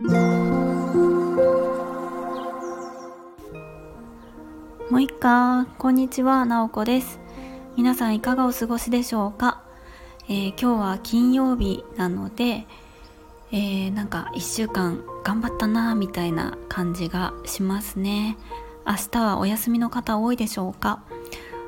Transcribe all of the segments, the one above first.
もういっかこんにちはなおこです。皆さんいかがお過ごしでしょうか、えー、今日は金曜日なので、えー、なんか1週間頑張ったなみたいな感じがしますね。明日はお休みの方多いでしょうか？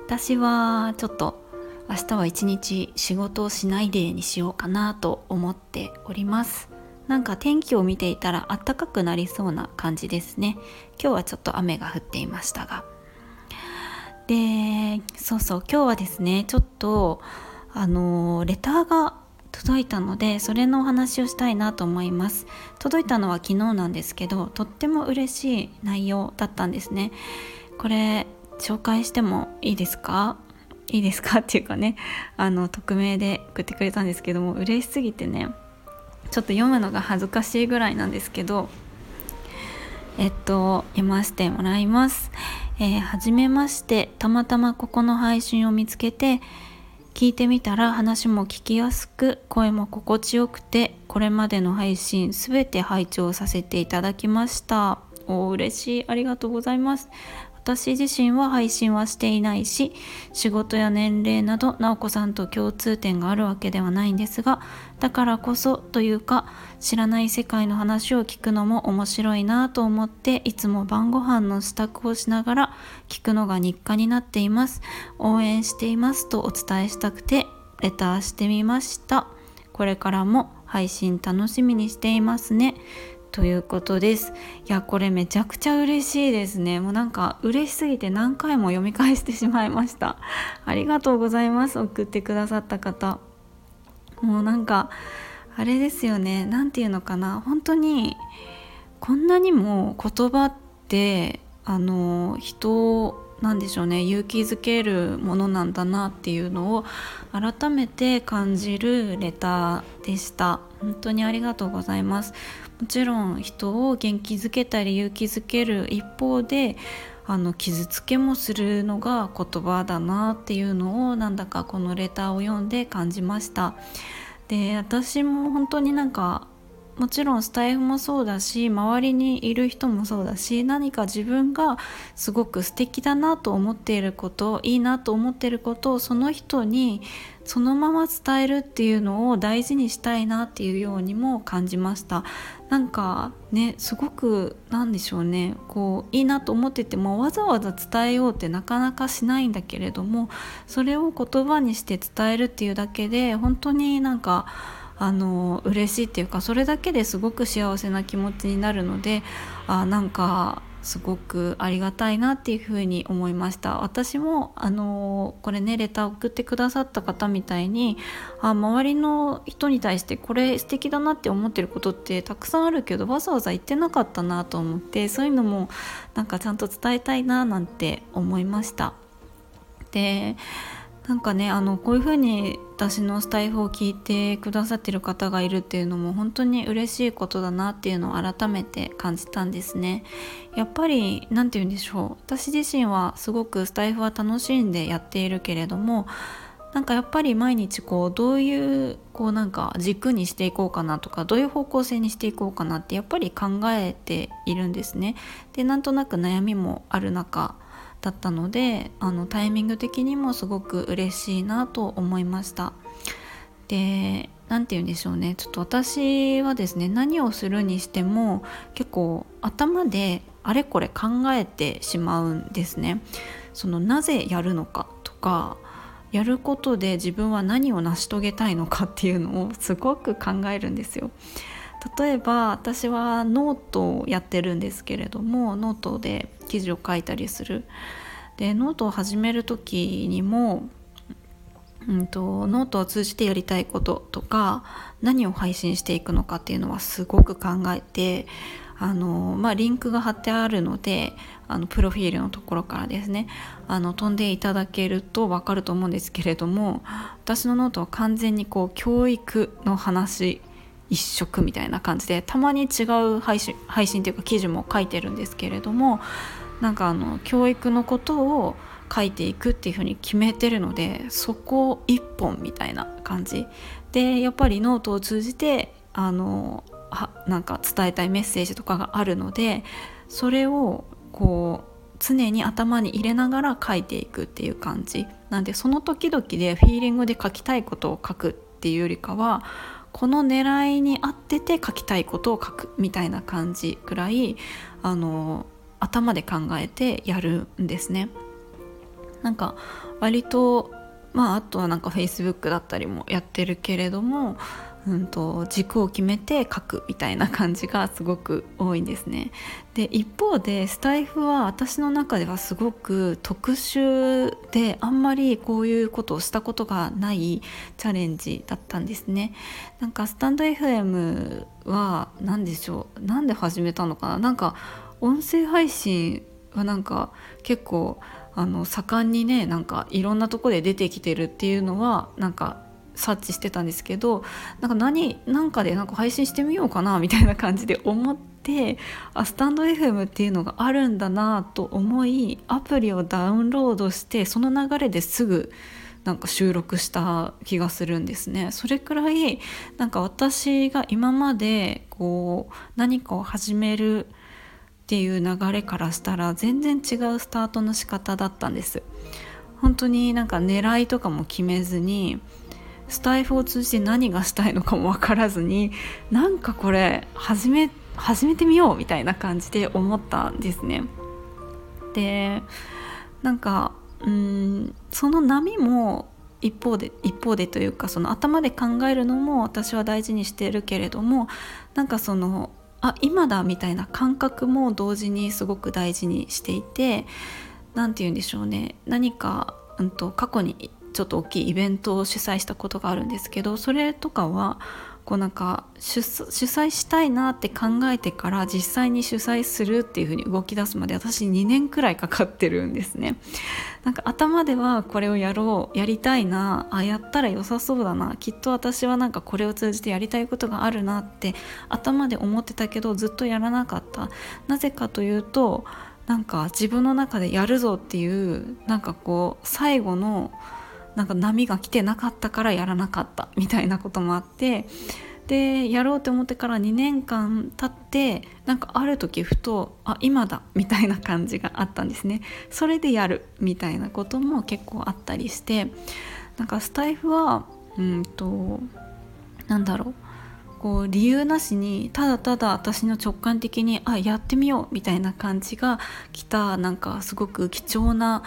私はちょっと明日は一日仕事をしないでにしようかなと思っております。なんか天気を見ていたら暖かくなりそうな感じですね。今日はちょっと雨が降っていましたが。でそうそう今日はですねちょっとあのレターが届いたのでそれのお話をしたいなと思います。届いたのは昨日なんですけどとっても嬉しい内容だったんですね。これ紹介してもいいですか？いいですか？っていうかねあの匿名で送ってくれたんですけども嬉しすぎてねちょっと読むのが恥ずかしいぐらいなんですけどえっと読ませてもらいます。えー、初めまして。たまたまここの配信を見つけて聞いてみたら話も聞きやすく声も心地よくてこれまでの配信すべて拝聴させていただきました。お嬉しい。ありがとうございます。私自身は配信はしていないし仕事や年齢など直子さんと共通点があるわけではないんですがだからこそというか知らない世界の話を聞くのも面白いなと思っていつも晩ご飯の支度をしながら聞くのが日課になっています。応援していますとお伝えしたくてレターしてみました。これからも配信楽しみにしていますね。ということです。いやこれめちゃくちゃ嬉しいですね。もうなんか嬉しすぎて何回も読み返してしまいました。ありがとうございます。送ってくださった方。もうなんかあれですよね。何て言うのかな。本当にこんなにも言葉ってあの人何でしょうね。勇気づけるものなんだなっていうのを改めて感じるレターでした。本当にありがとうございます。もちろん人を元気づけたり勇気づける一方であの傷つけもするのが言葉だなっていうのをなんだかこのレターを読んで感じました。で私も本当になんかもちろんスタイフもそうだし周りにいる人もそうだし何か自分がすごく素敵だなと思っていることいいなと思っていることをその人にそのまま伝えるっていうのを大事にしたいなっていうようにも感じました。なんかねすごくなんでしょうね。こういいなと思っててもわざわざ伝えようってなかなかしないんだけれどもそれを言葉にして伝えるっていうだけで本当になんかあの嬉しいっていうかそれだけですごく幸せな気持ちになるのであなんかすごくありがたいなっていうふうに思いました。私もあのこれねレター送ってくださった方みたいにあ周りの人に対してこれ素敵だなって思ってることってたくさんあるけどわざわざ言ってなかったなと思ってそういうのもなんかちゃんと伝えたいななんて思いました。でなんかねあのこういう風に私のスタイフを聞いてくださってる方がいるっていうのも本当に嬉しいことだなっていうのを改めて感じたんですね。やっぱり何て言うんでしょう。私自身はすごくスタイフは楽しんでやっているけれどもなんかやっぱり毎日こうどういうこうなんか軸にしていこうかなとかどういう方向性にしていこうかなってやっぱり考えているんですね。でなんとなく悩みもある中だったのであのタイミング的にもすごく嬉しいなと思いました。で何て言うんでしょうね。ちょっと私はですね何をするにしても結構頭であれこれ考えてしまうんですね。そのなぜやるのかとかやることで自分は何を成し遂げたいのかっていうのをすごく考えるんですよ。例えば私はノートをやってるんですけれどもノートで記事を書いたりする。でノートを始める時にも、うんと、ノートを通じてやりたいこととか何を配信していくのかっていうのはすごく考えてあの、まあ、リンクが貼ってあるのであのプロフィールのところからですねあの飛んでいただけると分かると思うんですけれども私のノートは完全にこう教育の話一色みたいな感じでたまに違う配信配信というか記事も書いてるんですけれどもなんかあの教育のことを書いていくっていうふうに決めてるのでそこ一本みたいな感じでやっぱりノートを通じてあのはなんか伝えたいメッセージとかがあるのでそれをこう常に頭に入れながら書いていくっていう感じ。なんでその時々でフィーリングで書きたいことを書くっていうよりかはこの狙いに合ってて書きたいことを書くみたいな感じくらいあの頭で考えてやるんですね。なんか割とまああとはなんか Facebook だったりもやってるけれどもうんと、軸を決めて書くみたいな感じがすごく多いんですね。で一方でスタイフは私の中ではすごく特殊であんまりこういうことをしたことがないチャレンジだったんですね。なんかスタンド FM は何でしょう？なんで始めたのかな？なんか音声配信はなんか結構あの盛んにねなんかいろんなとこで出てきてるっていうのはなんか察知してたんですけどなんか何なんかでなんか配信してみようかなみたいな感じで思ってあスタンド FM っていうのがあるんだなと思いアプリをダウンロードしてその流れですぐなんか収録した気がするんですね。それくらいなんか私が今までこう何かを始めるっていう流れからしたら全然違うスタートの仕方だったんです。本当になんか狙いとかも決めずにスタイフを通じて何がしたいのかも分からずになんかこれ始め始めてみようみたいな感じで思ったんですね。でなんかうんその波も一方で一方でというかその頭で考えるのも私は大事にしてるけれどもなんかそのあ今だみたいな感覚も同時にすごく大事にしていて何て言うんでしょうね何か、うんと過去にちょっと大きいイベントを主催したことがあるんですけどそれとかはこうなんか主催したいなって考えてから実際に主催するっていう風に動き出すまで私2年くらいかかってるんですね。なんか頭ではこれをやろうやりたいなあやったら良さそうだなきっと私はなんかこれを通じてやりたいことがあるなって頭で思ってたけどずっとやらなかった。なぜかというとなんか自分の中でやるぞっていうなんかこう最後のなんか波が来てなかったからやらなかったみたいなこともあってでやろうって思ってから2年間経ってなんかある時ふとあ今だみたいな感じがあったんですね。それでやるみたいなことも結構あったりしてなんかスタイフはうんとなんだろう。こう理由なしにただただ私の直感的にあやってみようみたいな感じが来たなんかすごく貴重な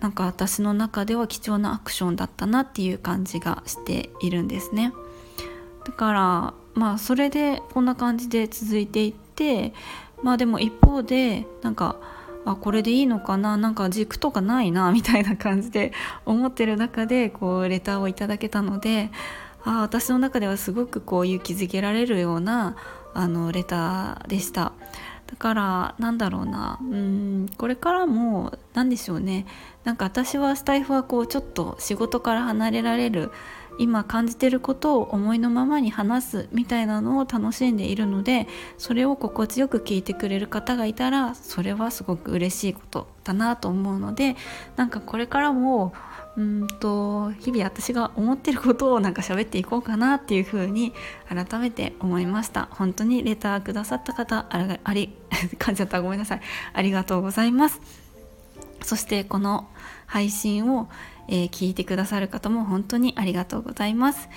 なんか私の中では貴重なアクションだったなっていう感じがしているんですねだからまあそれでこんな感じで続いていってまあでも一方でなんかあこれでいいのかななんか軸とかないな みたいな感じで思ってる中でこうレターをいただけたのであ私の中ではすごくこう勇気づけられるようなあのレターでした。だからなんだろうな。うんこれからも何でしょうね。なんか私はスタイフはこうちょっと仕事から離れられる今感じてることを思いのままに話すみたいなのを楽しんでいるのでそれを心地よく聞いてくれる方がいたらそれはすごく嬉しいことだなと思うのでなんかこれからもうんと日々私が思ってることをなんか喋っていこうかなっていう風に改めて思いました。本当にレターくださった方ああり 感じちゃった。ごめんなさい。ありがとうございます。そしてこの配信を、えー、聞いてくださる方も本当にありがとうございます。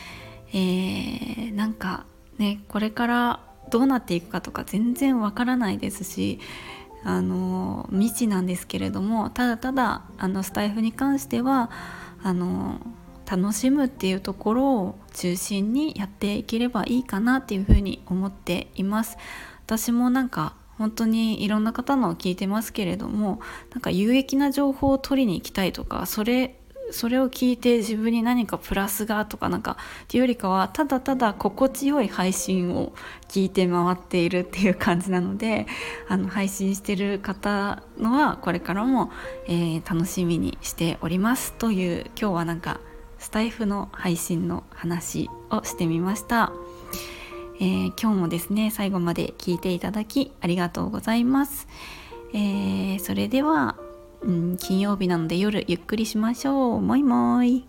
えー、なんかねこれからどうなっていくかとか全然わからないですしあの未知なんですけれどもただただあのスタイフに関してはあの楽しむっていうところを中心にやっていければいいかなっていうふうに思っています。私もなんか本当にいろんな方の聞いてますけれどもなんか有益な情報を取りに行きたいとかそれそれを聞いて自分に何かプラスがとかなんかっていうよりかはただただ心地よい配信を聞いて回っているっていう感じなので あの配信してる方のはこれからも、えー、楽しみにしておりますという今日はなんかスタイフの配信の話をしてみました、えー、今日もですね最後まで聞いていただきありがとうございます、えー、それではうん、金曜日なので夜ゆっくりしましょう。もいもい。